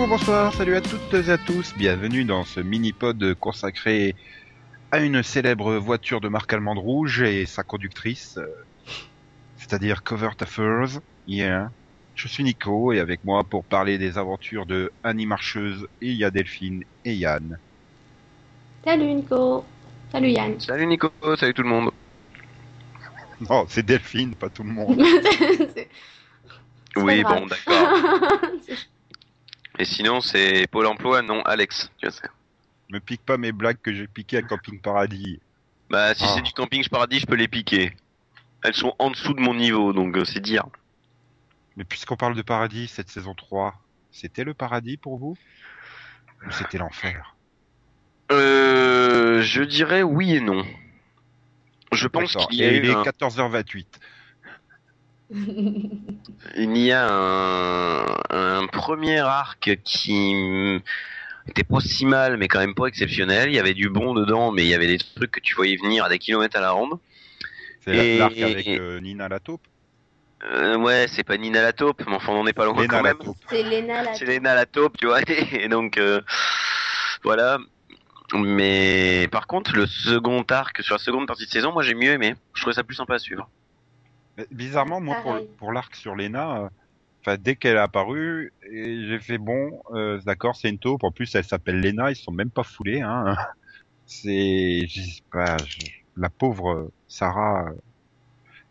Bonjour, bonsoir, salut à toutes et à tous, bienvenue dans ce mini-pod consacré à une célèbre voiture de marque allemande rouge et sa conductrice, euh, c'est-à-dire Covert Affairs. Yeah. Je suis Nico et avec moi pour parler des aventures de Annie Marcheuse, il y a Delphine et Yann. Salut Nico. Salut Yann. Salut Nico, salut tout le monde. Non, c'est Delphine, pas tout le monde. Oui, bon, d'accord. Et sinon, c'est Pôle emploi, non Alex. Tu sais. Me pique pas mes blagues que j'ai piquées à Camping Paradis. Bah, si Ah. c'est du camping paradis, je peux les piquer. Elles sont en dessous de mon niveau, donc euh, c'est dire. Mais puisqu'on parle de paradis, cette saison 3, c'était le paradis pour vous? Ou c'était l'enfer? Euh, je dirais oui et non. Je pense qu'il y a Et eu il est un- 14h28. Il y a un, un premier arc qui était pas si mal, mais quand même pas exceptionnel. Il y avait du bon dedans, mais il y avait des trucs que tu voyais venir à des kilomètres à la ronde. C'est Et- l'arc avec euh, Nina la taupe. Euh, ouais, c'est pas Nina la taupe, mais enfin on n'en est pas loin Lena quand même. C'est Léna la C'est Lena la taupe, tu vois. Et donc euh, voilà. Mais par contre, le second arc sur la seconde partie de saison, moi j'ai mieux aimé. Je trouvais ça plus sympa à suivre. Bizarrement, moi, pour, Pareil. pour l'arc sur Lena, euh, enfin dès qu'elle est apparue, j'ai fait bon, euh, d'accord, c'est une taupe. En plus, elle s'appelle Lena. Ils se sont même pas foulés. Hein. C'est, je- la pauvre euh, Sarah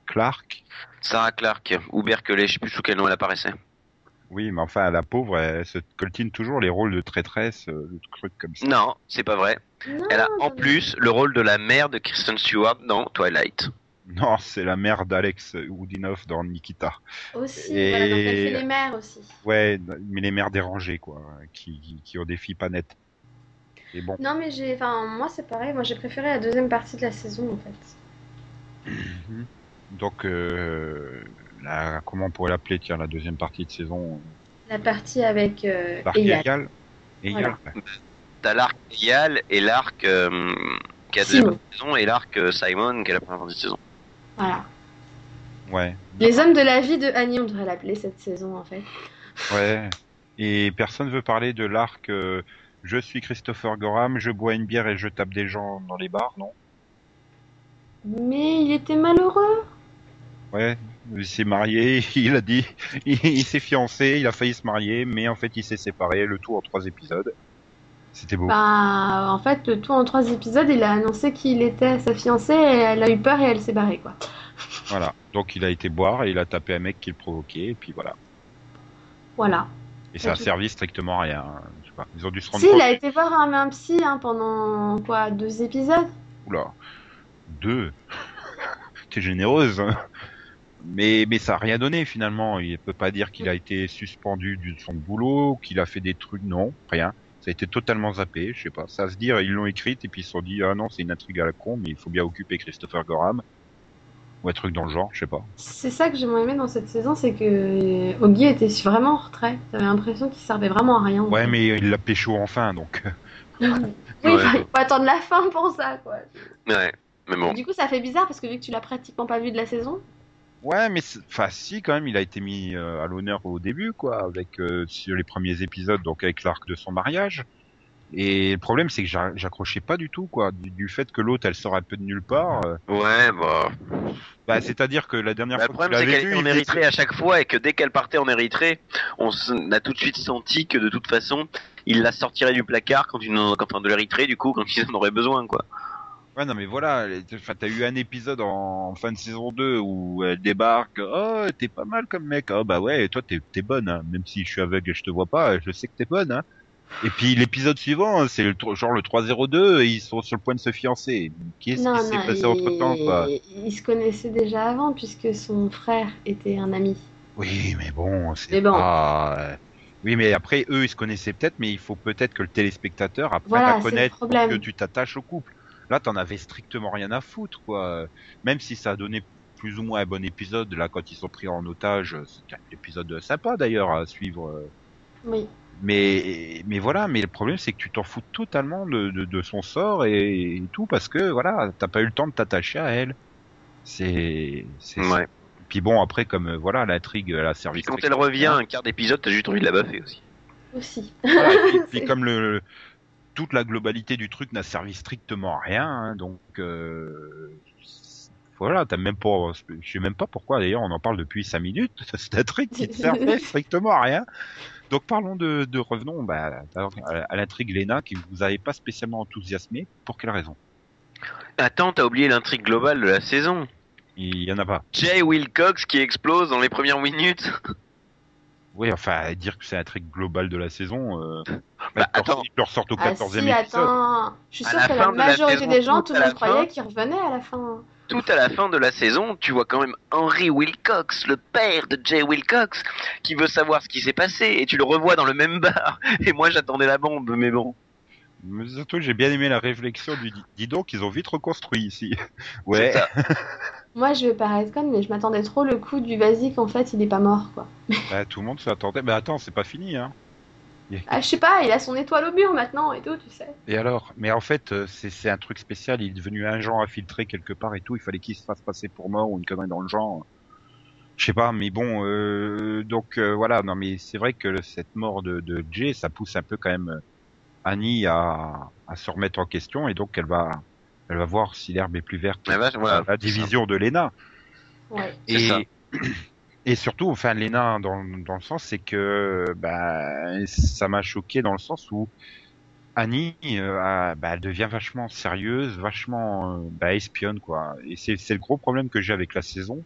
Clark. Sarah Clark ou Berkeley, je sais plus sous quel nom elle apparaissait. Oui, mais enfin, la pauvre, elle, se coltine toujours les rôles de traîtresse, euh, de trucs comme ça. Non, c'est pas vrai. Non, Elle a en plus le rôle de la mère de Kristen Stewart dans Twilight. Non, c'est la mère d'Alex Woodinoff dans Nikita. Aussi, Et- voilà, donc elle fait les mères aussi. Ouais, mais les mères dérangées, quoi, qui, qui, qui ont des filles pas nettes. Et bon. Non, mais j'ai. Enfin, moi c'est pareil, moi j'ai préféré la deuxième partie de la saison en fait. Donc, euh, la, comment on pourrait l'appeler, tiens, la deuxième partie de saison? La partie avec euh, L'arc Eyal. égal Égal, Voilà. ouais. T'as l'arc Eyal et l'arc euh, qui a Simon. deuxième saison et l'arc euh, Simon qui est la première partie de saison. Voilà. Ouais, Les hommes de la vie de Annie, on devrait l'appeler cette saison en fait. ouais. Et personne veut parler de l'arc euh, Je suis Christopher Gorham, je bois une bière et je tape des gens dans les bars, non? Mais il était malheureux. Ouais, il s'est marié, il a dit, il, il s'est fiancé, il a failli se marier, mais en fait il s'est séparé, le tout en trois épisodes. C'était beau. Bah, en fait, tout en trois épisodes, il a annoncé qu'il était sa fiancée et elle a eu peur et elle s'est barrée quoi. Voilà. Donc il a été boire et il a tapé un mec qui le provoquait, et puis voilà. Voilà. Et ça a servi strictement à rien. hein. Je sais pas. Ils ont dû se rendre Si, il compte. a été voir un, un psy hein, pendant quoi, deux épisodes? Oula. Deux. T'es généreuse. hein. Mais, mais ça a rien donné finalement. Il peut pas dire qu'il a été suspendu de son boulot, qu'il a fait des trucs. Non, rien. Ça a été totalement zappé. Je sais pas. Ça se dire, ils l'ont écrite et puis ils se sont dit, ah non, c'est une intrigue à la con, mais il faut bien occuper Christopher Gorham. Ou un truc dans le genre, je sais pas. C'est ça que j'ai moins aimé dans cette saison, c'est que Oggy était vraiment en retrait. T'avais l'impression qu'il servait vraiment à rien. en Ouais, mais il l'a pécho enfin, donc. oui, Ouais. il faut attendre la fin pour ça, quoi. Ouais, mais bon. Du coup, ça fait bizarre parce que vu que tu l'as pratiquement pas vu de la saison. Ouais, mais c'est- enfin si quand même, il a été mis euh, à l'honneur au début, quoi, avec euh, sur les premiers épisodes, donc avec l'arc de son mariage. Et le problème, c'est que j'a- j'accrochais pas du tout, quoi, du, du fait que l'autre, elle sort un peu de nulle part. euh, Ouais, bah. bah, c'est-à-dire que la dernière Le fois tu problème, c'est qu'elle était en Érythrée à chaque fois et que dès qu'elle partait en Érythrée, on a tout de suite senti que de toute façon, il la sortirait du placard quand une, quand, enfin, de l'Érythrée, du coup, quand ils en auraient besoin, quoi. Ouais, non, mais voilà, t'as eu un épisode en, en fin de saison 2 où elle débarque, oh, t'es pas mal comme mec, oh bah ouais, toi t'es bonne, hein. même si je suis aveugle et je te vois pas, je sais que t'es bonne, hein. Et puis l'épisode suivant, c'est le, genre le 302, et ils sont sur le point de se fiancer. Qu'est-ce non, qui s'est passé il... entre temps, quoi? il se connaissait déjà avant puisque son frère était un ami. Oui, mais bon, c'est bon. pas... euh, Oui, mais après, eux, ils se connaissaient peut-être, mais il faut peut-être que le téléspectateur apprenne Voilà, à connaître pour que tu t'attaches au couple. Là, t'en avais strictement rien à foutre, quoi. Même si ça a donné plus ou moins un bon épisode, là, quand ils sont pris en otage, c'était un épisode sympa, d'ailleurs, à suivre. Oui. Mais, mais voilà, mais le problème, c'est que tu t'en fous totalement de, de, de son sort et, et tout, parce que, voilà, t'as pas eu le temps de t'attacher à elle. C'est... c'est Ouais. Puis bon, après, comme, euh, voilà, l'intrigue, elle a servi Puis quand elle revient un quart d'épisode, t'as juste envie de la baffer aussi. aussi. Voilà, et puis, puis C'est- comme le, le- toute la globalité du truc n'a servi strictement à rien, hein, donc euh, voilà, t'as même pas, je sais même pas pourquoi d'ailleurs on en parle depuis cinq minutes. C'est un truc qui ne servait strictement à rien. Donc parlons de, de revenons bah, à, à l'intrigue Lena qui vous avait pas spécialement enthousiasmé. Pour quelle raison? Attends, t'as oublié l'intrigue globale de la saison. Il y en a pas. Jay Wilcox qui explose dans les premières minutes. Oui, enfin dire que c'est l'intrigue globale de la saison. Euh, Bah, attends. ils leur sortent au Ah 14e si, épisode. attends. Je suis la que la majorité des gens, tout le monde croyait qu'ils revenaient à la fin. Tout à la fin de la saison, tu vois quand même Henry Wilcox, le père de Jay Wilcox, qui veut savoir ce qui s'est passé, et tu le revois dans le même bar. Et moi j'attendais la bombe, mais bon. Mais surtout, j'ai bien aimé la réflexion du dis- donc, ils ont vite reconstruit ici. C'est Ouais. Moi, je vais paraître conne, mais je m'attendais trop le coup du basique, en fait, il est pas mort, quoi. Bah, tout le monde s'attendait. Mais attends, c'est pas fini, hein. Ah, je sais pas, il a son étoile au mur maintenant et tout, tu sais. Et alors? Mais en fait, euh, c'est un truc spécial. Il est devenu un genre infiltré quelque part et tout. Il fallait qu'il se fasse passer pour mort ou une connerie dans le genre. Je sais pas, mais bon. Euh, donc euh, voilà. Non, mais c'est vrai que cette mort de, de Jay, ça pousse un peu quand même Annie à, à se remettre en question et donc elle va, elle va voir si l'herbe est plus verte. Ah bah, voilà, la division de Lena. Ouais. Et, ça. et surtout, enfin, Lena, dans, dans le sens, c'est que bah, ça m'a choqué dans le sens où Annie, euh, a- bah, elle devient vachement sérieuse, vachement euh, bah, espionne, quoi. Et c'est c'est le gros problème que j'ai avec la saison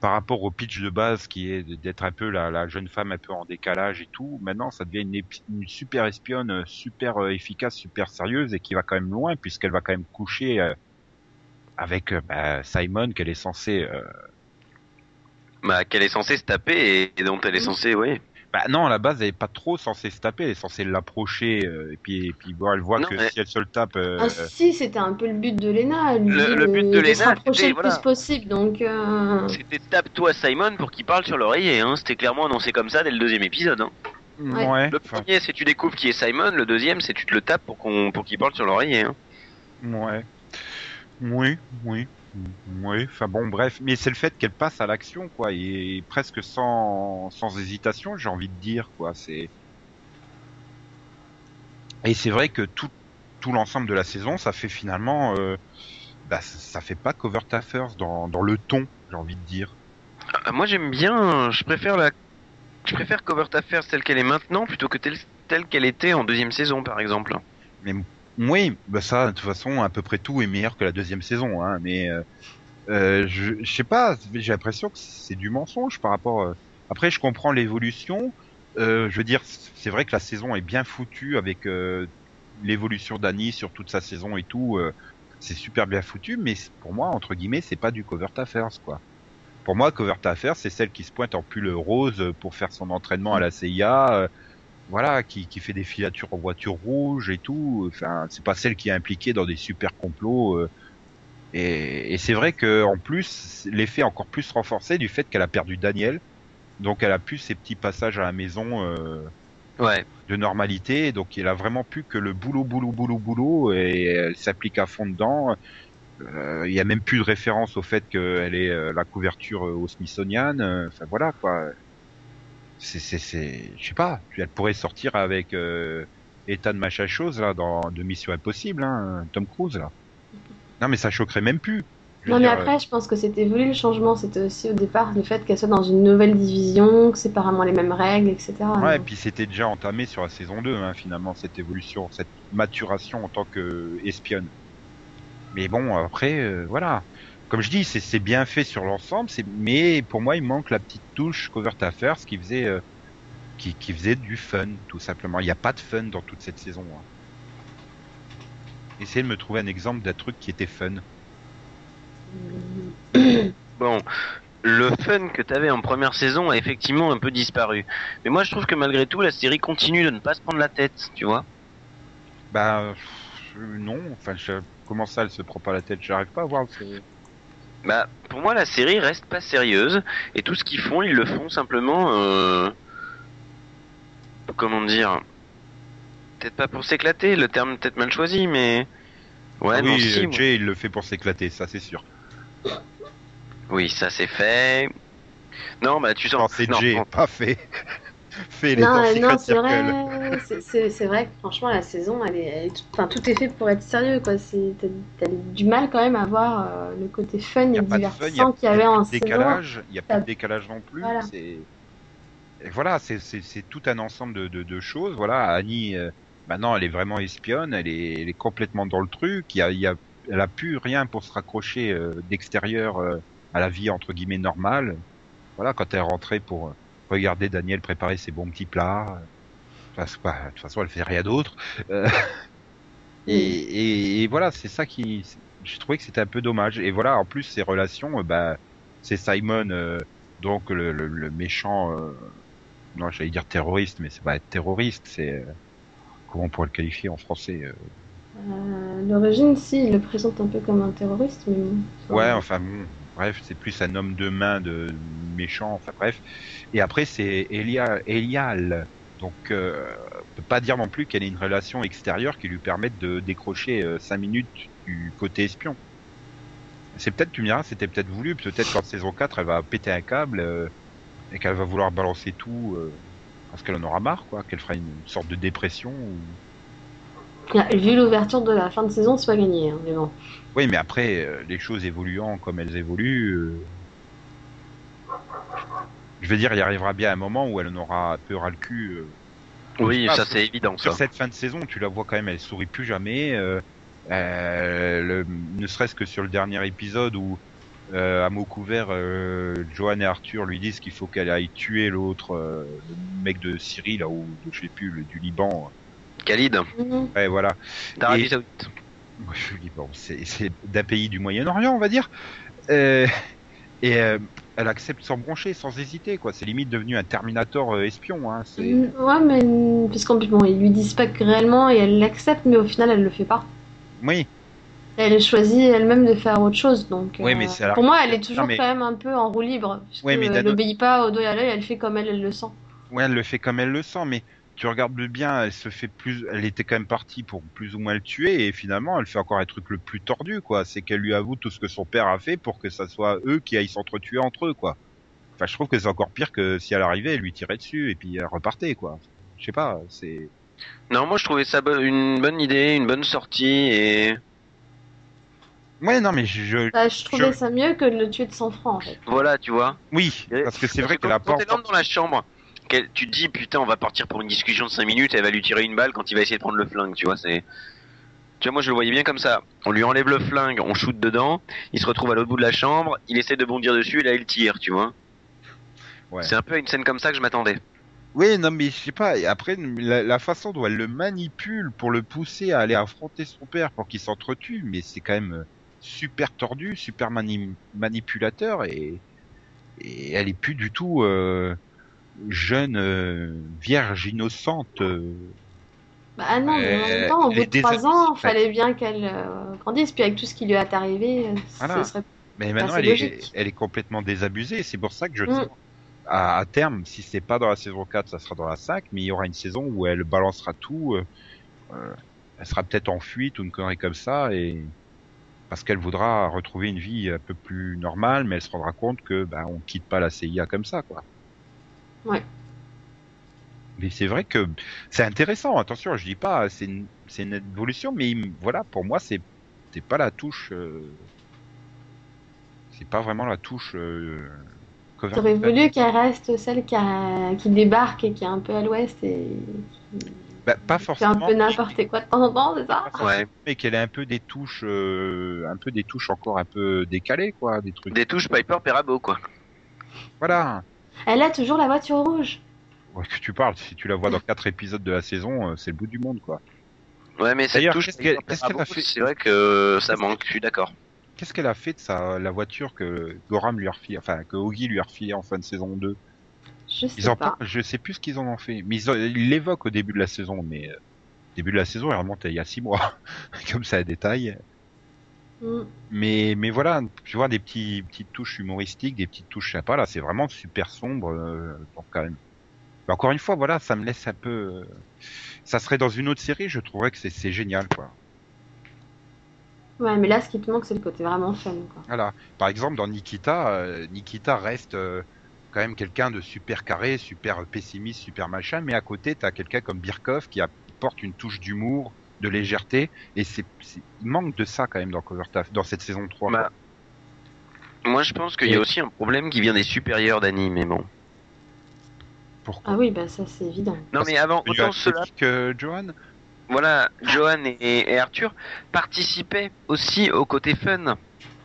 par rapport au pitch de base qui est d'être un peu la, la jeune femme un peu en décalage et tout. Maintenant, ça devient une, une super espionne, euh, super euh, efficace, super sérieuse et qui va quand même loin puisqu'elle va quand même coucher euh, avec euh, bah, Simon qu'elle est censée euh, Bah, qu'elle est censée se taper et, et dont elle est censée, oui. Bah non, à la base, elle est pas trop censée se taper, elle est censée l'approcher, euh, et puis, et puis bon, elle voit Non, que mais- si elle se le tape, euh, Ah si, c'était un peu le but de Lena, lui, Le- le but de se Lena, c'était, le voilà. plus possible, donc... euh, C'était tape-toi Simon pour qu'il parle sur l'oreiller, hein. C'était clairement annoncé comme ça dès le deuxième épisode, hein. ouais. Le premier, c'est tu découvres qui est Simon, le deuxième, c'est tu te le tapes pour qu'on, pour qu'il parle sur l'oreiller, hein. ouais, oui, oui, oui, enfin bon, bref, mais c'est le fait qu'elle passe à l'action, quoi, et presque sans, sans hésitation, j'ai envie de dire, quoi, c'est, et c'est vrai que tout, tout l'ensemble de la saison, ça fait finalement, euh, bah, ça fait pas cover Taffers dans, dans le ton, j'ai envie de dire. Ah, Moi, j'aime bien, je préfère la, je préfère Covert Affairs telle qu'elle est maintenant plutôt que telle, telle qu'elle était en deuxième saison, par exemple. Oui, bah ça, de toute façon, à peu près tout est meilleur que la deuxième saison, hein, mais euh, euh, je, je sais pas, j'ai l'impression que c'est du mensonge par rapport. euh, Après, je comprends l'évolution. Euh, je veux dire, c'est vrai que la saison est bien foutue avec euh, l'évolution d'Annie sur toute sa saison et tout. euh, c'est super bien foutu, mais pour moi, entre guillemets, c'est pas du Covert Affairs, quoi. Pour moi, Covert Affairs, c'est celle qui se pointe en pull rose pour faire son entraînement à la CIA. Euh, voilà, qui, qui fait des filatures en voiture rouge et tout. Enfin, c'est pas celle qui est impliquée dans des super complots. euh, et et c'est vrai que en plus, l'effet est encore plus renforcé du fait qu'elle a perdu Daniel. Donc elle a plus ses petits passages à la maison euh, Ouais. de normalité. Donc il a vraiment plus que le boulot, boulot, boulot, boulot. Et elle s'applique à fond dedans. Euh, Il y a même plus de référence au fait qu'elle est euh, la couverture euh, au Smithsonian. Euh, Enfin voilà quoi. C'est, c'est, c'est, je sais pas. Elle pourrait sortir avec euh, Ethan machin chose là dans de Mission Impossible, hein, Tom Cruise là. Non mais ça choquerait même plus. Non mais dire, euh, après, je pense que c'était voulu le changement, c'était aussi au départ le fait qu'elle soit dans une nouvelle division, que c'est apparemment les mêmes règles, etc. Ouais, et puis c'était déjà entamé sur la saison 2, hein, finalement, cette évolution, cette maturation en tant que espionne. Mais bon, après, euh, voilà. Comme je dis, c'est bien fait sur l'ensemble, mais pour moi, il manque la petite touche Covert Affairs qui faisait, euh, qui, qui faisait du fun, tout simplement. Il n'y a pas de fun dans toute cette saison. hein. Essayez de me trouver un exemple d'un truc qui était fun. Bon, le fun que t'avais en première saison a effectivement un peu disparu. Mais moi, je trouve que malgré tout, la série continue de ne pas se prendre la tête, tu vois. Bah, euh, non, enfin, je- comment ça, elle se prend pas la tête? J'arrive pas à voir. C'est- Bah, pour moi, la série reste pas sérieuse et tout ce qu'ils font, ils le font simplement. Euh... Comment dire Peut-être pas pour s'éclater, le terme peut-être mal choisi, mais ouais, Ah non, oui, si, moi- Jay, il le fait pour s'éclater, ça c'est sûr. oui, ça c'est fait. Non, bah tu Non, sens. c'est non, Jay, bon, pas fait. Fait les Non, euh, non, c'est vrai. C'est- vrai que franchement, la saison, elle est, elle est tout, enfin, tout est fait pour être sérieux, T'as du mal quand même à voir euh, le côté fun et pas divertissant qu'il y avait en décalage, il n'y a T'as- de décalage non plus. Voilà. C'est et voilà, c'est c'est c'est tout un ensemble de, de, de choses. Voilà, Annie, euh, maintenant, elle est vraiment espionne, elle est, elle est complètement dans le truc. Il y a, il y a, elle a plus rien pour se raccrocher euh, d'extérieur euh, à la vie entre guillemets normale. Voilà, quand elle est rentrée pour regarder Daniel préparer ses bons petits plats. Enfin, pas- de toute façon, elle fait rien d'autre. Euh, et, et, et voilà, c'est ça qui, je trouvais que c'était un peu dommage. Et voilà, en plus ces relations, euh, bah, c'est Simon, euh, donc le, le, le méchant, euh, non, j'allais dire terroriste, mais c'est pas être terroriste, c'est comment on pourrait le qualifier en français L'origine, si, il le présente un peu comme un terroriste, mais. Ouais, enfin bon, bref, c'est plus un homme de main de méchant, enfin bref. Et après c'est Elia, Elial. Donc euh, on peut pas dire non plus qu'elle ait une relation extérieure qui lui permette de décrocher 5 minutes du côté espion. C'est peut-être, tu me diras, c'était peut-être voulu, peut-être qu'en saison 4 elle va péter un câble euh, et qu'elle va vouloir balancer tout euh, parce qu'elle en aura marre, quoi, qu'elle fera une sorte de dépression. Ou... Vu l'ouverture de la fin de saison, c'est pas gagné, hein, mais bon. Oui, mais après, euh, les choses évoluant comme elles évoluent, euh, je veux dire, il arrivera bien un moment où elle en aura peu ras le cul. euh. Oui, ça c'est évident. Ça. Sur cette fin de saison, tu la vois quand même, elle sourit plus jamais. euh, euh, le- ne serait-ce que sur le dernier épisode où, euh, à mot couvert, euh, Johan et Arthur lui disent qu'il faut qu'elle aille tuer l'autre, euh, le mec de Syrie, là, ou de, je sais plus, le, du Liban. Khalid, Mhm. Ouais, voilà. d'Arabie Et- Saoudite. Ouais, je dis bon, c'est d'un pays du Moyen-Orient, on va dire. Euh, et euh, elle accepte sans broncher, sans hésiter, quoi. C'est limite devenu un Terminator euh, espion, hein. Mm, Ouais, mais mm, parce qu'en plus, bon, ils lui disent pas que réellement et elle l'accepte, mais au final, elle le fait pas. oui, Elle choisit elle-même de faire autre chose, donc. Oui, mais la- Pour moi, elle est toujours Non, mais- quand même un peu en roue libre. Puisque Ouais, mais elle n'obéit pas au doigt et à l'œil, elle fait comme elle, elle le sent. ouais, elle le fait comme elle le sent, mais tu regardes bien, elle se fait plus, elle était quand même partie pour plus ou moins le tuer, et finalement, elle fait encore un truc le plus tordu, quoi. C'est qu'elle lui avoue tout ce que son père a fait pour que ça soit eux qui aillent s'entretuer entre eux, quoi. Enfin, je trouve que c'est encore pire que si elle arrivait, elle lui tirait dessus et puis elle repartait, quoi. Je sais pas, c'est. Non, moi je trouvais ça bo- une bonne idée, une bonne sortie et Ouais, non, mais je, je- Bah, je trouvais Je- ça mieux que de le tuer de sang franc, en fait. voilà, tu vois. oui, parce que c'est vrai qu'elle a pas Quand elle encore entre dans la chambre, tu te dis putain, on va partir pour une discussion de 5 minutes, elle va lui tirer une balle quand il va essayer de prendre le flingue, tu vois, c'est. Tu vois, moi je le voyais bien comme ça. On lui enlève le flingue, on shoot dedans, il se retrouve à l'autre bout de la chambre, il essaie de bondir dessus et là il tire, tu vois. Ouais. C'est un peu à une scène comme ça que je m'attendais. Oui, non, mais je sais pas. Après, la, la façon dont elle le manipule pour le pousser à aller affronter son père pour qu'il s'entretue, mais c'est quand même euh, super tordu, super mani- manipulateur et, et elle est plus du tout euh, jeune, euh, vierge, innocente. euh. Bah ah non, mais en même temps, au bout de trois ans, fait. fallait bien qu'elle euh, grandisse. Puis avec tout ce qui lui est arrivé, Voilà. ce serait Mais maintenant, elle est, logique. elle est complètement désabusée. C'est pour ça que je Mm. dis, à, à terme, si c'est pas dans la saison 4, ça sera dans la 5, mais il y aura une saison où elle balancera tout. euh, euh, elle sera peut-être en fuite ou une connerie comme ça, et parce qu'elle voudra retrouver une vie un peu plus normale, mais elle se rendra compte que ben on quitte pas la CIA comme ça, quoi. Ouais. Mais c'est vrai que c'est intéressant. Attention, je dis pas, c'est une, c'est une évolution, mais il- voilà, pour moi, c'est c'est pas la touche. euh, c'est pas vraiment la touche. Euh, Butler. voulu qu'elle reste celle qui, a- qui débarque et qui est un peu à l'ouest et Bah, pas forcément. un peu n'importe quoi de temps en temps, c'est ça? Ouais. Mais qu'elle ait un peu des touches, euh, un peu des touches encore un peu décalées, quoi, des trucs. Des touches Piper Perabo, quoi. Voilà. Elle a toujours la voiture rouge. Ouais, que tu parles. Si tu la vois dans quatre épisodes de la saison, euh, c'est le bout du monde, quoi. Ouais, mais cette D'ailleurs, touche qu'est-ce qu'elle- Piper qu'est-ce qu'elle a fait c'est vrai que ça manque, je suis d'accord. Qu'est-ce qu'elle a fait de sa la voiture que Goram lui a refilé, enfin que Ogi lui a refilé en fin de saison 2 Je sais Ils en pas. parlent, je sais plus ce qu'ils en ont fait, mais ils l'évoquent au début de la saison, mais euh, début de la saison, elle remonte à il y a six mois, comme ça, un détail. Mm. Mais mais voilà, tu vois des petits petites touches humoristiques, des petites touches sympas. Là, c'est vraiment super sombre, euh, donc quand même. Mais encore une fois, voilà, ça me laisse un peu. euh, Ça serait dans une autre série, je trouverais que c'est c'est génial, quoi. Ouais, mais là, ce qui te manque, c'est le côté vraiment fun, quoi. Voilà. Par exemple, dans Nikita, euh, Nikita reste euh, quand même quelqu'un de super carré, super pessimiste, super machin, mais à côté, t'as quelqu'un comme Birkov qui apporte une touche d'humour, de légèreté, et c'est, il manque de ça quand même dans Covertaff, dans cette saison 3. Bah, Moi, je pense qu'il y a aussi un problème qui vient des supérieurs d'Annie, mais bon. Pourquoi Ah oui, bah ça c'est évident. Non, Parce mais avant, autant cela, que Johan voilà, Johan et, et Arthur participaient aussi au côté fun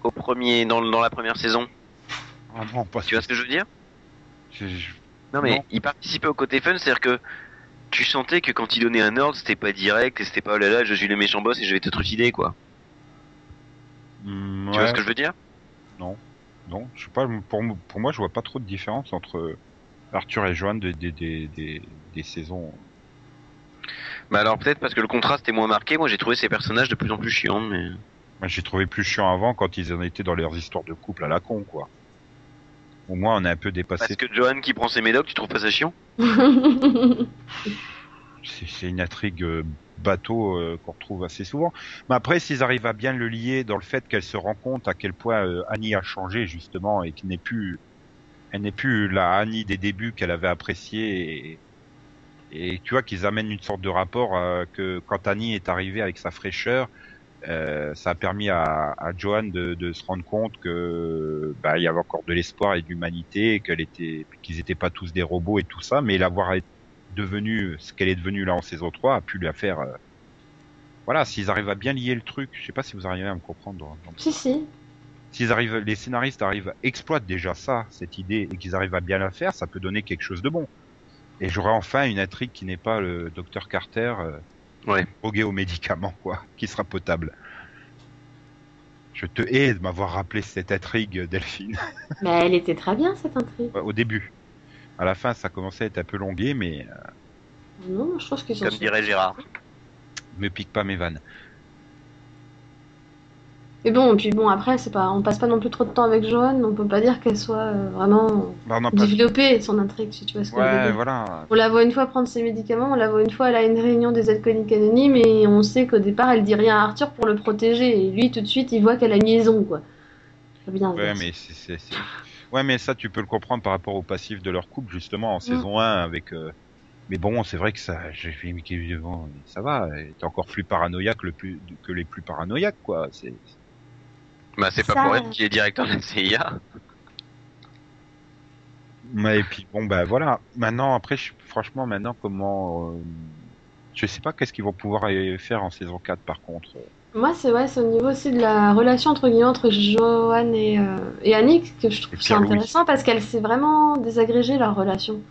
au premier, dans, dans la première saison. Ah non, pas Tu vois ce que je veux dire? Je- je- Non, mais Non. ils participaient au côté fun, c'est-à-dire que tu sentais que quand ils donnaient un ordre, c'était pas direct, et c'était pas oh là là, je suis le méchant boss et je vais te trucider, quoi. Hmm, Tu vois ce que je veux dire? Non, je sais pas, pour, pour moi, je vois pas trop de différence entre Arthur et Johan des, des, des, des, des saisons. Bah alors peut-être parce que le contraste est moins marqué, moi j'ai trouvé ces personnages de plus en plus chiants, mais... Moi, j'ai trouvé plus chiant avant quand ils en étaient dans leurs histoires de couple à la con, quoi. Au moins, on est un peu dépassé. Parce que Johan qui prend ses médocs, tu trouves pas ça chiant C'est une intrigue euh, bateau euh, qu'on retrouve assez souvent. Mais après, s'ils arrivent à bien le lier dans le fait qu'elle se rend compte à quel point euh, Annie a changé justement et qu'elle n'est plus, elle n'est plus la Annie des débuts qu'elle avait appréciée et, et tu vois qu'ils amènent une sorte de rapport euh, que quand Annie est arrivée avec sa fraîcheur, euh, ça a permis à, à Johan de, de se rendre compte que bah, il y avait encore de l'espoir et de l'humanité, et qu'elle était, qu'ils étaient pas tous des robots et tout ça, mais l'avoir devenue ce qu'elle est devenue là en saison 3 a pu la faire euh, voilà s'ils arrivent à bien lier le truc. Je sais pas si vous arrivez à me comprendre Donc, si, si. s'ils arrivent les scénaristes arrivent exploitent déjà ça cette idée et qu'ils arrivent à bien la faire ça peut donner quelque chose de bon. Et j'aurai enfin une intrigue qui n'est pas le docteur Carter euh, Ouais. drogué aux médicaments quoi qui sera potable je te hais de m'avoir rappelé cette intrigue Delphine Mais elle était très bien cette intrigue. au début à la fin ça commençait à être un peu longué mais euh, Non, je trouve sont Comme dirait Gérard. me pique pas mes vannes Mais bon, puis bon, après, c'est pas, on passe pas non plus trop de temps avec Johan, on peut pas dire qu'elle soit euh, vraiment Bah, développée, son intrigue, si tu vois ce que ouais voilà. On la voit une fois prendre ses médicaments, on la voit une fois, elle a une réunion des alcooliques anonymes, et on sait qu'au départ, elle dit rien à Arthur pour le protéger, et lui, tout de suite, il voit qu'elle a une liaison, quoi. Bien. Ouais, mais c'est, c'est, c'est- ouais, mais ça, tu peux le comprendre par rapport au passif de leur couple, justement, en saison 1, avec, euh, mais bon, c'est vrai que ça, j'ai fait, que- bon, ça va, t'es encore plus paranoïaque le plus, que les plus paranoïaques, quoi, c'est, Bah c'est pas Ça- pour elle qui est directeur de la CIA. mais, et puis, bon, bah, voilà. Maintenant, après, je- franchement, maintenant, comment, euh, je sais pas qu'est-ce qu'ils vont pouvoir euh, faire en saison 4, par contre. Moi, c'est ouais, c'est au niveau aussi de la relation entre guillemets entre Johan et, euh, et Annick que je trouve ça intéressant parce qu'elle s'est vraiment désagrégée leur relation.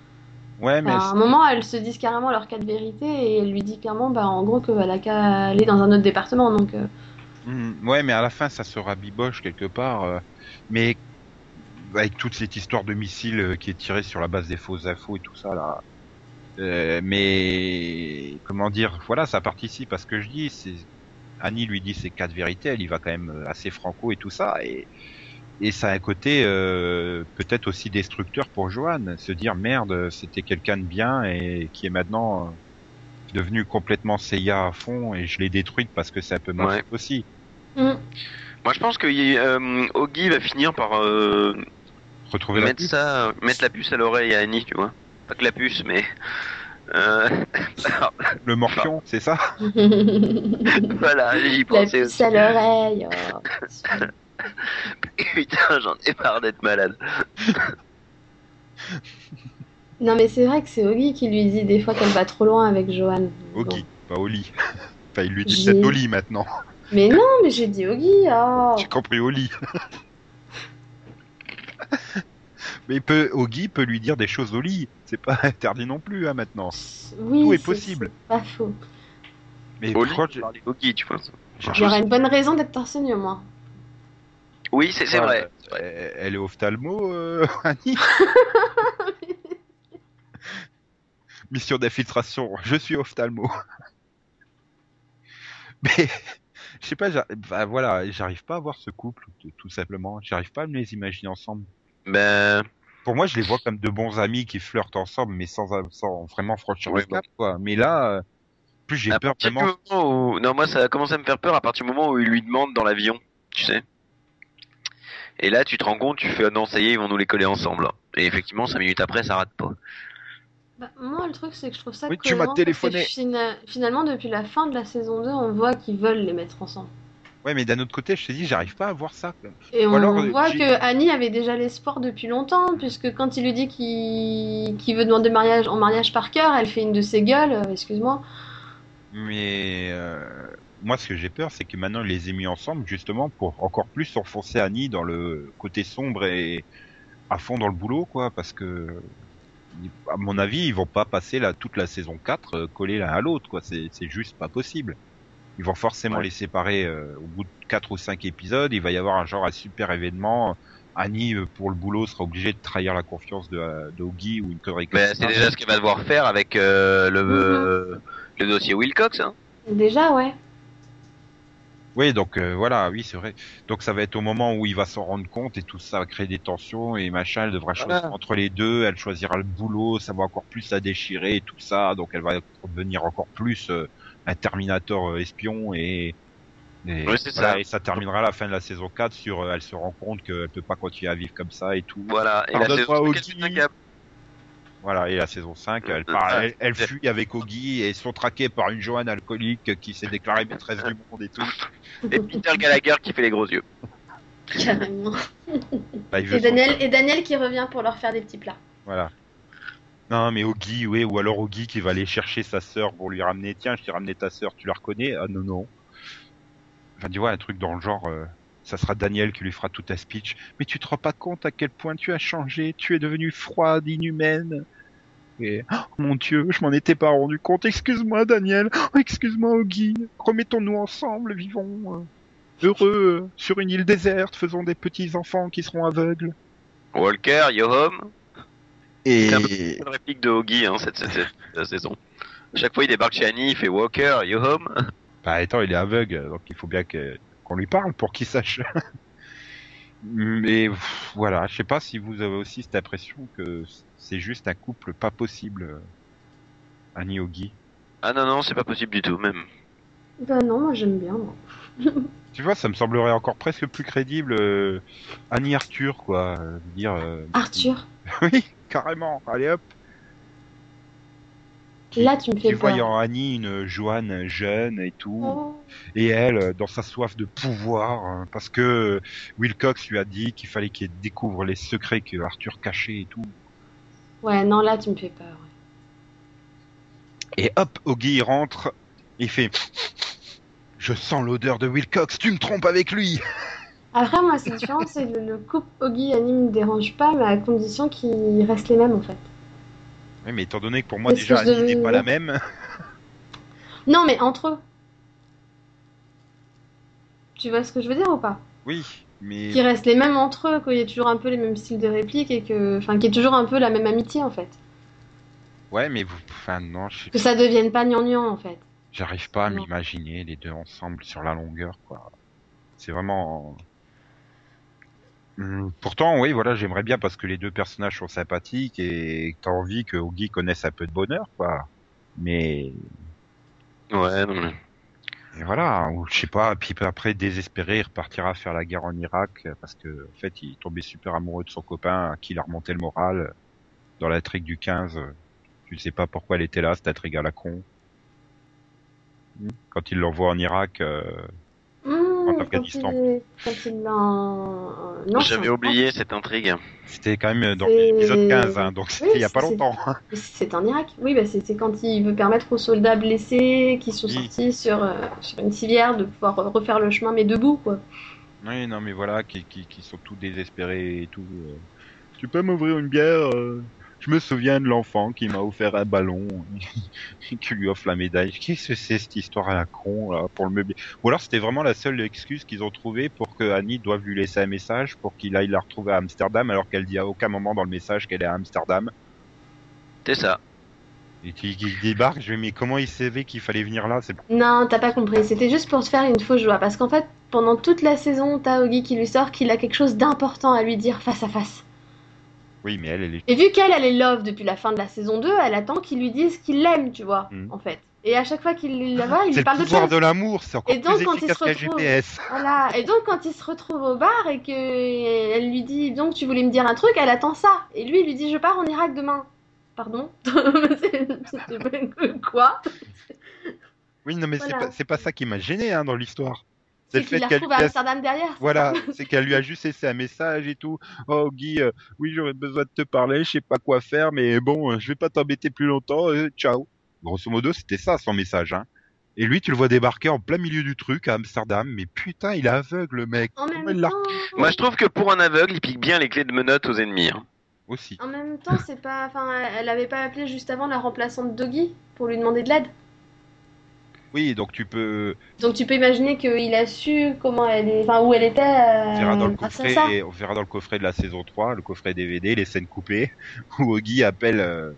Ouais, mais, à un moment, elles se disent carrément leur cas de vérité et elle lui dit clairement, bah, en gros, qu'elle a qu'à aller dans un autre département. Donc, euh, Hmm, ouais, mais à la fin, ça sera biboche quelque part. euh, mais avec toute cette histoire de missile euh, qui est tirée sur la base des fausses infos et tout ça là. Euh, mais comment dire, voilà, ça participe à ce que je dis. C'est Annie lui dit ses quatre vérités, elle y va quand même euh, assez franco et tout ça, et et ça a un côté peut-être aussi destructeur pour Johan, se dire merde, c'était quelqu'un de bien et qui est maintenant euh, devenu complètement Seiya à fond et je l'ai détruite parce que c'est un peu ma Ouais. aussi. hmm. Moi je pense que euh, Oggy va finir par euh, Retrouver la mettre puce. ça, mettre la puce à l'oreille à Annie, tu vois. Pas que la puce, mais... Euh... le morpion, c'est ça? Voilà, j'y la pensais puce aussi. à l'oreille. oh. Putain, j'en ai marre d'être malade. Non, mais c'est vrai que c'est Oggy qui lui dit des fois qu'elle va trop loin avec Johan. Ogi, pas Oli. Enfin, il lui dit peut-être Oli maintenant. Mais non, mais j'ai dit Oggy. Oh. J'ai compris Oli. Mais peut, Ogi peut lui dire des choses lit. C'est pas interdit non plus, hein, maintenant. Oui, Tout est c'est- possible. c'est Pas faux. Mais lit, pourquoi tu Oggy, tu vois. j'ai- Il y aurait une bonne raison d'être torse nu, moi. Oui, c'est vrai. Elle est ophtalmo, euh, Annie Mission d'infiltration, je suis ophtalmo. Mais, je sais pas, bah, voilà, j'arrive pas à voir ce couple, tout- simplement. J'arrive pas à me les imaginer ensemble. Ben, Pour moi, je les vois comme de bons amis qui flirtent ensemble, mais sans, sans vraiment franchir le cap, quoi. Mais là, euh, plus j'ai peur partir du vraiment. moment où... Non, moi ça a commencé à me faire peur à partir du moment où il lui demande dans l'avion, tu sais. Et là, tu te rends compte, tu fais, ah non, ça y est, ils vont nous les coller ensemble. Et effectivement, cinq minutes après, ça rate pas. Bah, moi, le truc, c'est que je trouve ça Oui, tu m'as téléphoné. fina- finalement, depuis la fin de la saison 2, on voit qu'ils veulent les mettre ensemble. Ouais, mais d'un autre côté, je te dis, j'arrive pas à voir ça. Et Ou on alors, voit j'ai- que Annie avait déjà l'espoir depuis longtemps, puisque quand il lui dit qu'il qu'il veut demander mariage en mariage par cœur, elle fait une de ses gueules, euh, excuse-moi. Mais euh, moi, ce que j'ai peur, c'est que maintenant, il les ait mis ensemble, justement, pour encore plus enfoncer Annie dans le côté sombre et à fond dans le boulot, quoi, parce que, à mon avis, ils vont pas passer là, toute la saison 4 euh, collés l'un à l'autre, quoi. C'est c'est juste pas possible. Ils vont forcément Ouais. les séparer euh, au bout de 4 ou 5 épisodes. Il va y avoir un genre un super événement. Annie, euh, pour le boulot, sera obligée de trahir la confiance de, euh, de Oggy ou une connerie c'est déjà ce qu'elle va devoir faire avec euh, le, Mhm. le dossier Wilcox. Hein. Déjà, ouais. Oui, donc euh, voilà, oui, c'est vrai. Donc ça va être au moment où il va s'en rendre compte et tout ça va créer des tensions et machin. Elle devra Voilà. choisir entre les deux. Elle choisira le boulot, ça va encore plus la déchirer et tout ça. Donc elle va devenir encore plus euh, un Terminator euh, espion et et, Oui, c'est voilà, ça. et ça terminera à la fin de la saison 4 sur euh, elle se rend compte qu'elle peut pas continuer à vivre comme ça et tout. Voilà. Et la saison. Voilà, et la saison 5, elle, Euh, part- euh, elle, elle fuit avec Oggy et sont traqués par une Joanne alcoolique qui s'est déclarée maîtresse du monde et tout. Et Peter Gallagher qui fait les gros yeux. Carrément. Bah, Daniel, et Daniel qui revient pour leur faire des petits plats. Voilà. Non, mais Oggy, oui, ou alors Oggy qui va aller chercher sa sœur pour lui ramener. Tiens, je t'ai ramené ta sœur, tu la reconnais? Ah non, non. Enfin, tu vois, un truc dans le genre, euh, ça sera Daniel qui lui fera tout un speech. Mais tu te rends pas compte à quel point tu as changé, tu es devenue froide, inhumaine. Et, oh, mon dieu, je m'en étais pas rendu compte. Excuse-moi, Daniel. Oh, excuse-moi, Oggy. Remettons-nous ensemble, vivons euh, heureux euh, sur une île déserte, faisons des petits enfants qui seront aveugles. Walker, yo home. Et C'est un peu une réplique de Oggy hein, cette, cette- cette- cette saison. Chaque fois, il débarque chez Annie, il fait Walker, yo home. Bah attends, il est aveugle, donc il faut bien que qu'on lui parle pour qu'il sache. Mais pff, voilà, je sais pas si vous avez aussi cette impression que c'est juste un couple pas possible, euh, Annie Oggy. Ah non, non, c'est pas possible du tout, même. Bah non, moi j'aime bien. moi. Tu vois, ça me semblerait encore presque plus crédible euh, Annie Arthur, quoi. euh, dire. euh, Arthur, oui, carrément. Allez hop. Qui- là tu me Qui fais voit peur. en Annie une Joanne jeune et tout. Oh. Et elle, euh, dans sa soif de pouvoir, hein, parce que euh, Wilcox lui a dit qu'il fallait qu'il découvre les secrets que Arthur cachait et tout. Ouais, non, là tu me fais peur. ouais. Et hop, Oggy il rentre, il fait Je sens l'odeur de Wilcox, tu me trompes avec lui Après, moi c'est différent, c'est le, le couple Oggy Annie me dérange pas, mais à condition qu'ils restent les mêmes en fait. Oui, mais étant donné que pour moi déjà Annie n'est pas la même, Non, mais entre eux. Tu vois ce que je veux dire ou pas? Oui, mais Qu'ils restent les mêmes entre eux, qu'il y ait toujours un peu les mêmes styles de réplique et que. Enfin, qu'il y ait toujours un peu la même amitié en fait. ouais, mais vous, enfin non, je Que ça devienne pas gnangnan en fait. J'arrive pas à m'imaginer les deux ensemble sur la longueur, quoi. C'est vraiment. Hum, Pourtant, oui, voilà, j'aimerais bien parce que les deux personnages sont sympathiques et t'as envie que Oggy connaisse un peu de bonheur, quoi. Mais Ouais, non, mais... et voilà, ou je sais pas. Puis après, désespéré, il repartira faire la guerre en Irak parce que en fait, il est tombé super amoureux de son copain à qui il a remonté le moral dans l'intrigue du 15. Tu ne sais pas pourquoi elle était là, cette intrigue à la con. Quand il l'envoie en Irak. euh, En Afghanistan. J'avais oublié cette intrigue. C'était quand même dans l'épisode 15, hein, donc c'était Oui, il y a pas longtemps. C'est en Irak. Oui, bah, c'est quand il veut permettre aux soldats blessés qui sont Oui. sortis sur, euh, sur une civière de pouvoir refaire le chemin, mais debout, quoi. Oui, non, mais voilà, qui, qui, qui sont tous désespérés et tout. euh. Tu peux m'ouvrir une bière euh? Je me souviens de l'enfant qui m'a offert un ballon et qui lui offre la médaille. Qu'est-ce que c'est cette histoire à la con là pour le meubler Ou alors c'était vraiment la seule excuse qu'ils ont trouvée pour que Annie doive lui laisser un message pour qu'il aille la retrouver à Amsterdam alors qu'elle dit à aucun moment dans le message qu'elle est à Amsterdam. C'est ça. Et qui, qui débarque, je vais mais comment il savait qu'il fallait venir là? C'est Non, t'as pas compris. C'était juste pour te faire une fausse joie. Parce qu'en fait, pendant toute la saison, t'as Oggy qui lui sort qu'il a quelque chose d'important à lui dire face à face. Oui, mais elle, elle est Et vu qu'elle, elle est love depuis la fin de la saison 2, elle attend qu'il lui dise qu'il l'aime, tu vois, Mhm. en fait. Et à chaque fois qu'il la voit, il C'est lui le parle de pouvoir choses. de l'amour, c'est encore Et donc, plus quand il se retrouve- GPS. Voilà. Et donc, quand il se retrouve au bar et que elle lui dit donc tu voulais me dire un truc, elle attend ça. Et lui, il lui dit je pars en Irak demain. Pardon? Pas- Quoi? Oui, non, mais c'est pas, c'est pas ça qui m'a gêné hein, dans l'histoire. C'est le qu'il fait la qu'elle retrouve à lui a- Amsterdam derrière. Voilà, c'est qu'elle lui a juste laissé un message et tout. Oh Guy, euh, oui j'aurais besoin de te parler, je sais pas quoi faire, mais bon, euh, je vais pas t'embêter plus longtemps. euh, ciao. Grosso modo, c'était ça son message. Hein. Et lui, tu le vois débarquer en plein milieu du truc à Amsterdam, mais putain, il est aveugle le mec. En même temps, Moi, je trouve que pour un aveugle, il pique bien les clés de menottes aux ennemis. hein. aussi en même temps, c'est pas. Enfin, elle avait pas appelé juste avant la remplaçante Doggy pour lui demander de l'aide. Oui, donc tu peux Donc tu peux imaginer qu'il a su comment elle est, enfin où elle était. on verra dans Euh, le à coffret, on verra dans le coffret de la saison 3, le coffret DVD, les scènes coupées, où Guy appelle. euh,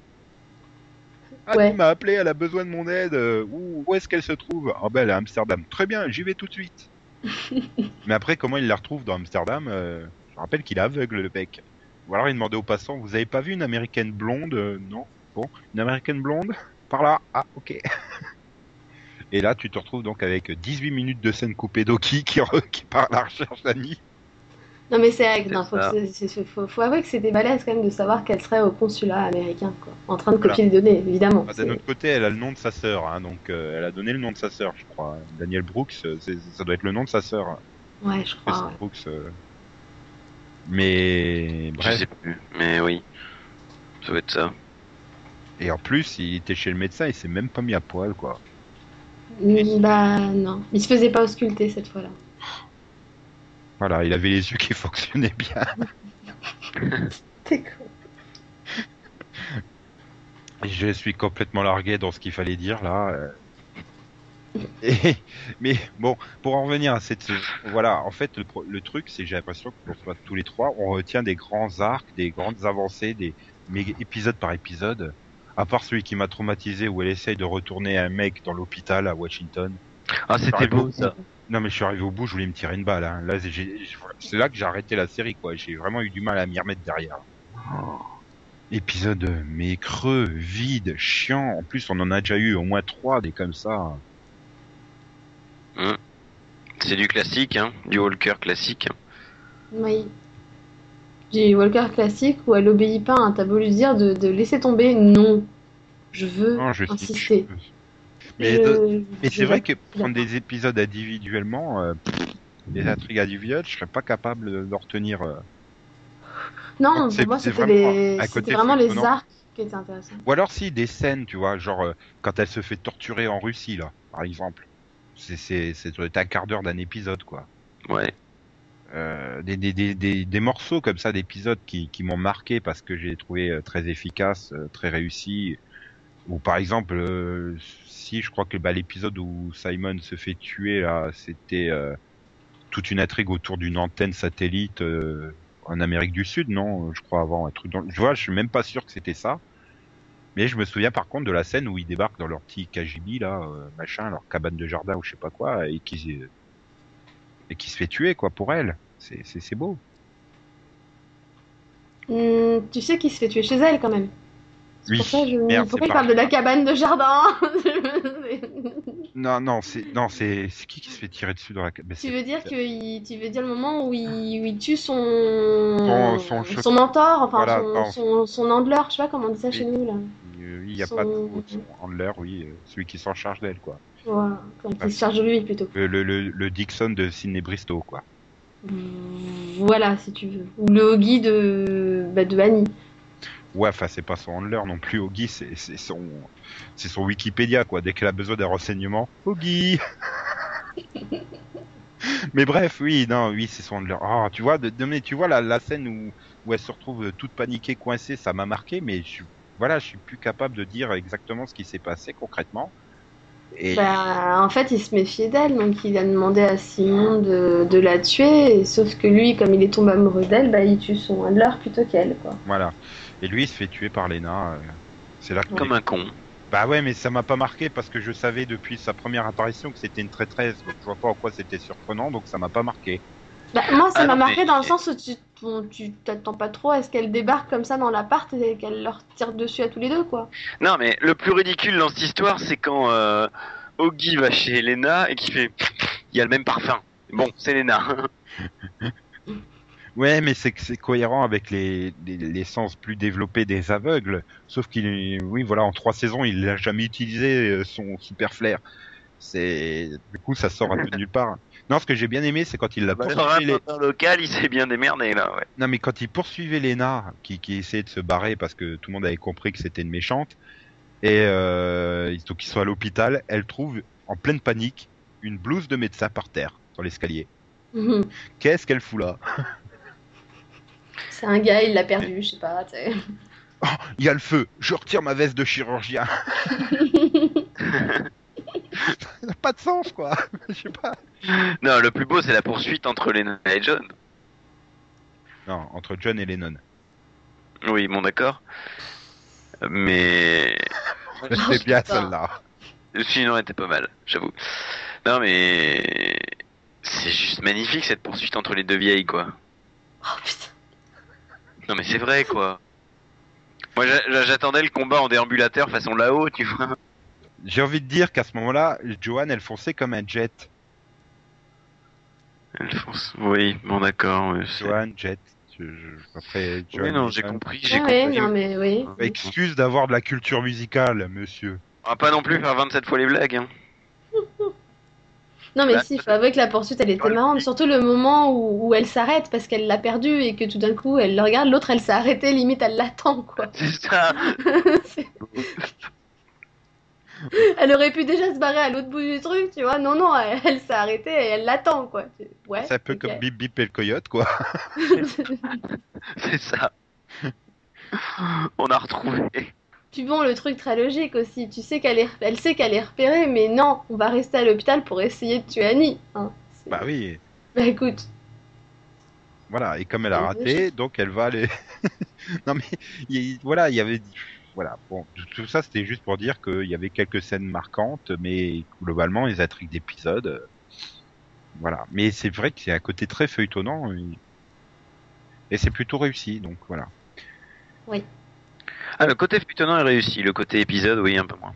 Ah, Ouais. m'as appelé, elle a besoin de mon aide. euh, Où, où est-ce qu'elle se trouve? Ah ben, elle est à Amsterdam. Très bien, j'y vais tout de suite. Mais après, comment il la retrouve dans Amsterdam euh, Je rappelle qu'il est aveugle, le mec. Ou alors il demandait aux passants, vous avez pas vu une américaine blonde? Euh, Non. Bon, une américaine blonde? Par là Ah, ok. Et là, tu te retrouves donc avec 18 minutes de scène coupée d'Oki qui, re- qui part à la recherche d'Annie. Non mais c'est vrai que C'est non, faut, avouer que c'était balèze quand même de savoir qu'elle serait au consulat américain, quoi, en train de Voilà. copier les données, évidemment. Ah, C'est- D'un autre côté, elle a le nom de sa sœur, hein, donc euh, elle a donné le nom de sa sœur, je crois. Daniel Brooks, euh, ça doit être le nom de sa sœur. Ouais, je crois. ouais. Brooks. euh. Mais Je bref, sais plus, mais oui. Ça doit être ça. et en plus, il était chez le médecin, il s'est même pas mis à poil, quoi. Mm, Bah non, il se faisait pas ausculter cette fois-là. Voilà, il avait les yeux qui fonctionnaient bien. T'es con. Je suis complètement largué dans ce qu'il fallait dire là. Et- mais bon, pour en revenir à cette voilà, en fait, le, le truc, c'est que j'ai l'impression que pour tous les trois, on retient des grands arcs, des grandes avancées, des mais épisode par épisode. À part celui qui m'a traumatisé où elle essaye de retourner un mec dans l'hôpital à Washington. Ah, c'était beau ça. Non mais je suis arrivé au bout, je voulais me tirer une balle. Hein. Là, c'est là que j'ai arrêté la série, quoi. J'ai vraiment eu du mal à m'y remettre derrière. Épisode euh, mais creux, vide, chiant. En plus, on en a déjà eu au moins trois des comme ça. C'est du classique, hein, du Walker classique. Oui. J'ai Walker classique où elle obéit pas, hein. t'as beau lui dire de, de laisser tomber, non. Je veux Non, je insister. Mais, Je- c'est vrai que prendre des épisodes individuellement, euh, des intrigues individuelles, je serais pas capable de de retenir. euh. Non, C'est- pour moi c'est c'était vraiment les... vraiment arcs qui étaient intéressants. Ou alors si des scènes, tu vois, genre euh, quand elle se fait torturer en Russie là, par exemple. C'est un quart d'heure d'un épisode quoi. Ouais. Euh, des, des, des, des, morceaux comme ça d'épisodes qui, qui m'ont marqué parce que j'ai trouvé euh, très efficace, euh, très réussi. Ou par exemple, si je crois que bah, l'épisode où Simon se fait tuer là, c'était euh, toute une intrigue autour d'une antenne satellite en Amérique du Sud, non Je crois avant un truc. Dans... Je vois, je suis même pas sûr que c'était ça. Mais je me souviens par contre de la scène où ils débarquent dans leur petit KGB là, machin, leur cabane de jardin ou je sais pas quoi, et qui et qui se fait tuer quoi pour elle. C'est beau. Hmm, tu sais qu'il se fait tuer chez elle quand même. Oui, pour ça je... merde, Pourquoi c'est il parle de la cabane de jardin Non non c'est non c'est qui qui se fait tirer dessus dans la mais Tu veux dire que il... tu veux dire le moment où il, où il tue son Son- son son mentor, enfin Voilà, son, non. son son handler, je sais pas comment on dit ça chez nous là. Il y a pas de handler, oui, euh, celui qui s'en charge d'elle quoi. Voilà, quand il se charge de lui plutôt. Le, le, le, Dixon de Sidney Bristow quoi. Voilà, si tu veux. Ou le Hoggy de bah, de Annie. Ouais, enfin c'est pas son handler non plus. Oggy, c'est son son Wikipédia quoi. Dès qu'elle a besoin d'un renseignement, Oggy. mais bref, oui, non, oui, c'est son handler. Ah, tu vois, de, de- mais tu vois la, la scène où où elle se retrouve toute paniquée, coincée, ça m'a marqué, mais je voilà, je suis plus capable de dire exactement ce qui s'est passé concrètement. Et Bah, en fait, il se méfiait d'elle, donc il a demandé à Simon de, de la tuer, et sauf que lui, comme il est tombé amoureux d'elle, bah, il tue son handler plutôt qu'elle, quoi. voilà. Et lui, il se fait tuer par Lena. euh, C'est là que Comme un con. Bah ouais, mais ça m'a pas marqué parce que je savais depuis sa première apparition que c'était une traîtresse. Donc je vois pas en quoi c'était surprenant, donc ça m'a pas marqué. Bah, moi, ça Ah m'a non, marqué mais- dans le sens où tu bon, tu t'attends pas trop à ce qu'elle débarque comme ça dans l'appart et qu'elle leur tire dessus à tous les deux, quoi. Non, mais le plus ridicule dans cette histoire, c'est quand euh, Oggy va chez Lena et qui fait il y a le même parfum. Bon, c'est Lena. Ouais, mais c'est que c'est cohérent avec les, les, les sens plus développés des aveugles. Sauf qu'il, oui, voilà, en trois saisons, il n'a jamais utilisé euh, son super flair. C'est, du coup, ça sort un peu de nulle part. Non, ce que j'ai bien aimé, c'est quand il l'a Bah, poursuivi. les- local, il s'est bien démerdé là. Ouais. Non, mais quand il poursuivait Lena, qui, qui essayait de se barrer parce que tout le monde avait compris que c'était une méchante, et euh, donc ils sont à l'hôpital, elle trouve en pleine panique une blouse de médecin par terre sur l'escalier. Mhm. Qu'est-ce qu'elle fout là? C'est un gars, il l'a perdu, je sais pas, tu sais. Il y a le feu. Je retire ma veste de chirurgien. Ça n'a pas de sens, quoi. Je sais pas. Non, le plus beau, c'est la poursuite entre Lena et John. Non, entre John et Lennon. Oui, bon, d'accord. Mais C'est bien celle-là. sinon, elle était pas mal, j'avoue. Non, mais c'est juste magnifique cette poursuite entre les deux vieilles, quoi. Oh putain. Non, mais c'est vrai, quoi. Moi, j'a- j'attendais le combat en déambulateur façon là-haut, tu vois. J'ai envie de dire qu'à ce moment-là, Johan, elle fonçait comme un jet. Elle fonce. Oui, bon, d'accord. Johan, jet. Je, je- après, Oui, Johan, non, j'ai compris, j'ai Ah ouais, compris. non mais oui. Excuse d'avoir de la culture musicale, monsieur. On va pas non plus faire 27 fois les blagues, hein. Non mais Bah, si, faut avouer que la poursuite elle était marrante, surtout le moment où, où elle s'arrête parce qu'elle l'a perdu et que tout d'un coup elle le regarde, l'autre elle s'est arrêtée, limite elle l'attend quoi. C'est ça. Elle aurait pu déjà se barrer à l'autre bout du truc, tu vois. Non, non, elle, elle s'est arrêtée et elle l'attend quoi. Ouais. C'est un peu comme Bip Bip et le coyote, quoi. C'est ça. On a retrouvé. Puis bon, le truc très logique aussi, tu sais qu'elle est, elle sait qu'elle est repérée, mais non, on va rester à l'hôpital pour essayer de tuer Annie. Hein. Bah oui. Bah écoute, Voilà, et comme elle a raté, donc elle va aller. non mais il- voilà, il y avait, voilà, bon, tout- ça c'était juste pour dire qu'il y avait quelques scènes marquantes, mais globalement les intrigues d'épisodes, euh, voilà. Mais c'est vrai que c'est un côté très feuilletonnant et, et c'est plutôt réussi, donc voilà. Ah, le côté feuilletonnant est réussi. Le côté épisode, oui, un peu moins.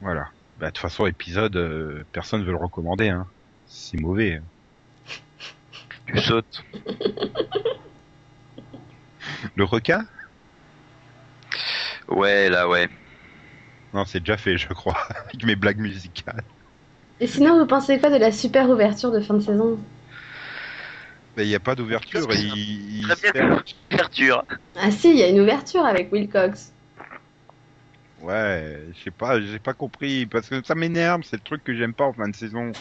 Voilà. Bah, de toute façon, épisode, euh, personne veut le recommander, hein. C'est mauvais. Tu sautes. Le requin? Ouais, là, ouais. Non, c'est déjà fait, je crois, avec mes blagues musicales. et sinon vous pensez quoi de la super ouverture de fin de saison? Mais il n'y a pas d'ouverture, il, Très bien. Ouverture. Ah si, il y a une ouverture avec Will Cox. Ouais, je sais pas, j'ai pas compris, parce que ça m'énerve, c'est le truc que j'aime pas en fin de saison.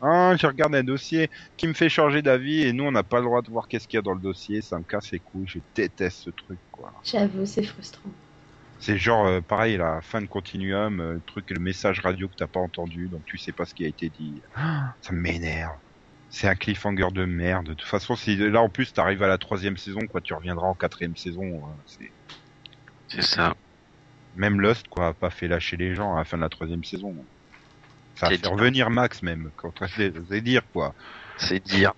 Ah, je regarde un dossier qui me fait changer d'avis et nous on n'a pas le droit de voir qu'est-ce qu'il y a dans le dossier, ça me casse les couilles, je déteste ce truc quoi. J'avoue, c'est frustrant. C'est genre euh, pareil la fin de continuum, euh, le truc le message radio que t'as pas entendu, donc tu sais pas ce qui a été dit. Ah, ça m'énerve. C'est un cliffhanger de merde. De toute façon, si là en plus t'arrives à la troisième saison, quoi, tu reviendras en quatrième saison. hein, c'est C'est ça. Même Lost, quoi, a pas fait lâcher les gens à la fin de la troisième saison. Ça a fait dire. revenir Max même, quand c'est c'est dire quoi. C'est dire.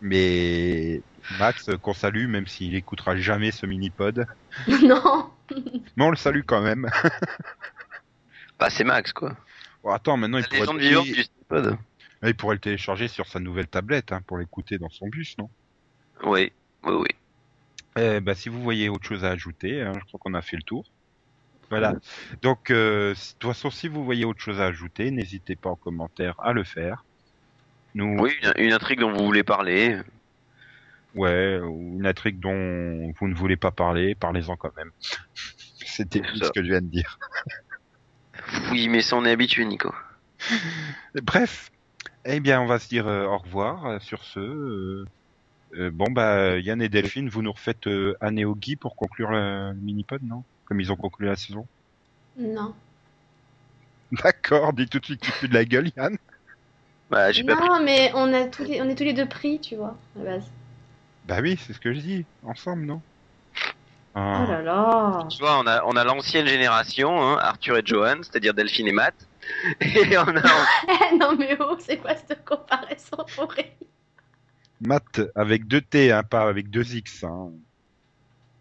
Mais Max, euh, qu'on salue, même s'il écoutera jamais ce mini-pod. non Mais on le salue quand même. Bah, c'est Max, quoi. Attends, maintenant il pourrait, le- il- du Stepod. il pourrait le télécharger sur sa nouvelle tablette hein, pour l'écouter dans son bus, non? Oui, oui, oui. Eh ben, si vous voyez autre chose à ajouter, hein, je crois qu'on a fait le tour. Voilà. Donc, euh, de toute façon, si vous voyez autre chose à ajouter, n'hésitez pas en commentaire à le faire. Nous, Oui, une, une intrigue dont vous voulez parler. Ouais, ou une intrigue dont vous ne voulez pas parler, parlez-en quand même. C'était ce que je viens de dire. Oui, mais ça, on est habitué, Nico. Bref, eh bien, on va se dire euh, au revoir euh, sur ce. euh, euh, bon, bah, Yann et Delphine, vous nous refaites euh, Anne et Oggy pour conclure le, le mini-pod, non? Comme ils ont conclu la saison? Non. D'accord, dis tout de suite que tu pues de la gueule, Yann? Bah, j'ai pas pris. Non, mais on, a tous les, on est tous les deux pris, tu vois, à la base. Bah oui, c'est ce que je dis, ensemble, non? Oh Ah. là là Tu vois, on a, on a l'ancienne génération, hein, Arthur et Johan, c'est-à-dire Delphine et Matt. Et on a, Eh, non mais oh, c'est quoi cette comparaison pour Matt avec deux T, hein, pas avec deux X. Hein.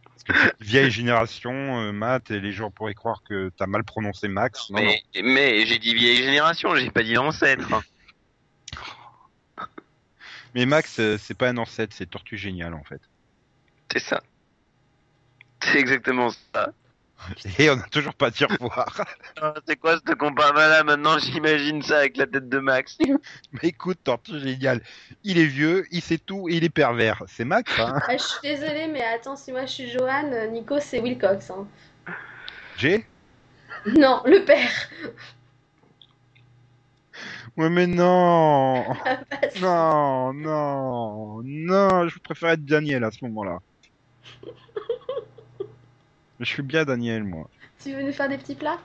Parce que vieille génération, euh, Matt, et les gens pourraient croire que t'as mal prononcé Max. Non, non. Mais, mais j'ai dit vieille génération, j'ai pas dit ancêtre. Mais Max, euh, c'est pas un ancêtre, c'est Tortue Géniale en fait. C'est ça. C'est exactement ça. Et on a toujours pas au revoir. C'est quoi ce combat là maintenant? J'imagine ça avec la tête de Max. Mais écoute, Tortue Géniale, il est vieux, il sait tout et il est pervers. C'est Max, hein Ah, je suis désolée, mais attends, si moi je suis Johan, Nico c'est Wilcox. Hein. J'ai? Non, le père. Ouais, mais non Ah, bah. Non, non, non, je préfère être Daniel à ce moment-là. Je suis bien Daniel, moi. Tu veux nous faire des petits plats?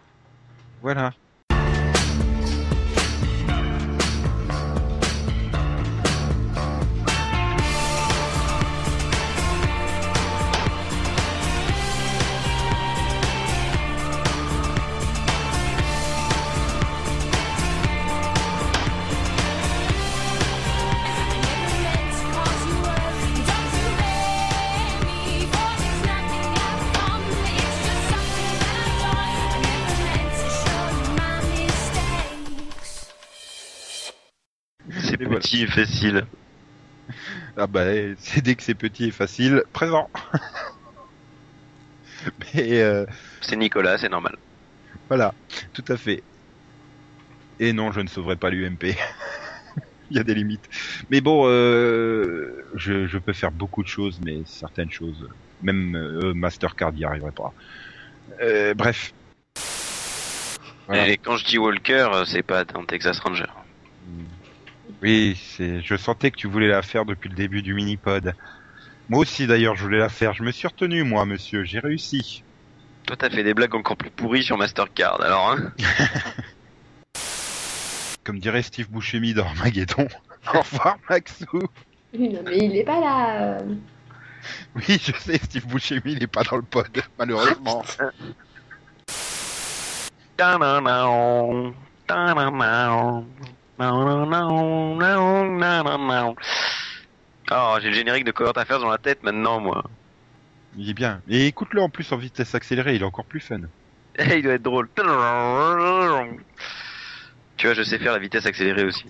Voilà. Petit et facile. Ah bah, c'est dès que c'est petit et facile, présent. Mais euh, C'est Nicolas, c'est normal. voilà, tout à fait. Et non, je ne sauverai pas l'UMP. Il y a des limites. Mais bon, euh, je, je peux faire beaucoup de choses, mais certaines choses, même euh, Mastercard n'y arriverait pas. Euh, bref. Voilà. Et quand je dis Walker, euh, c'est pas un Texas Ranger. Oui, c'est. Je sentais que tu voulais la faire depuis le début du mini-pod. Moi aussi, d'ailleurs, je voulais la faire. Je me suis retenu, moi, monsieur. J'ai réussi. Toi, t'as fait des blagues encore plus pourries sur Mastercard, alors hein Comme dirait Steve Buscemi dans Maguedon. Au revoir, Maxou. Oui, non, mais il est pas là. euh. Oui, je sais, Steve Buscemi, il est pas dans le pod, malheureusement. Oh, j'ai le générique de Covert Affairs dans la tête maintenant, moi. Il est bien. Et écoute-le en plus en vitesse accélérée, il est encore plus fun. Eh, il doit être drôle. Tu vois, je sais faire la vitesse accélérée aussi.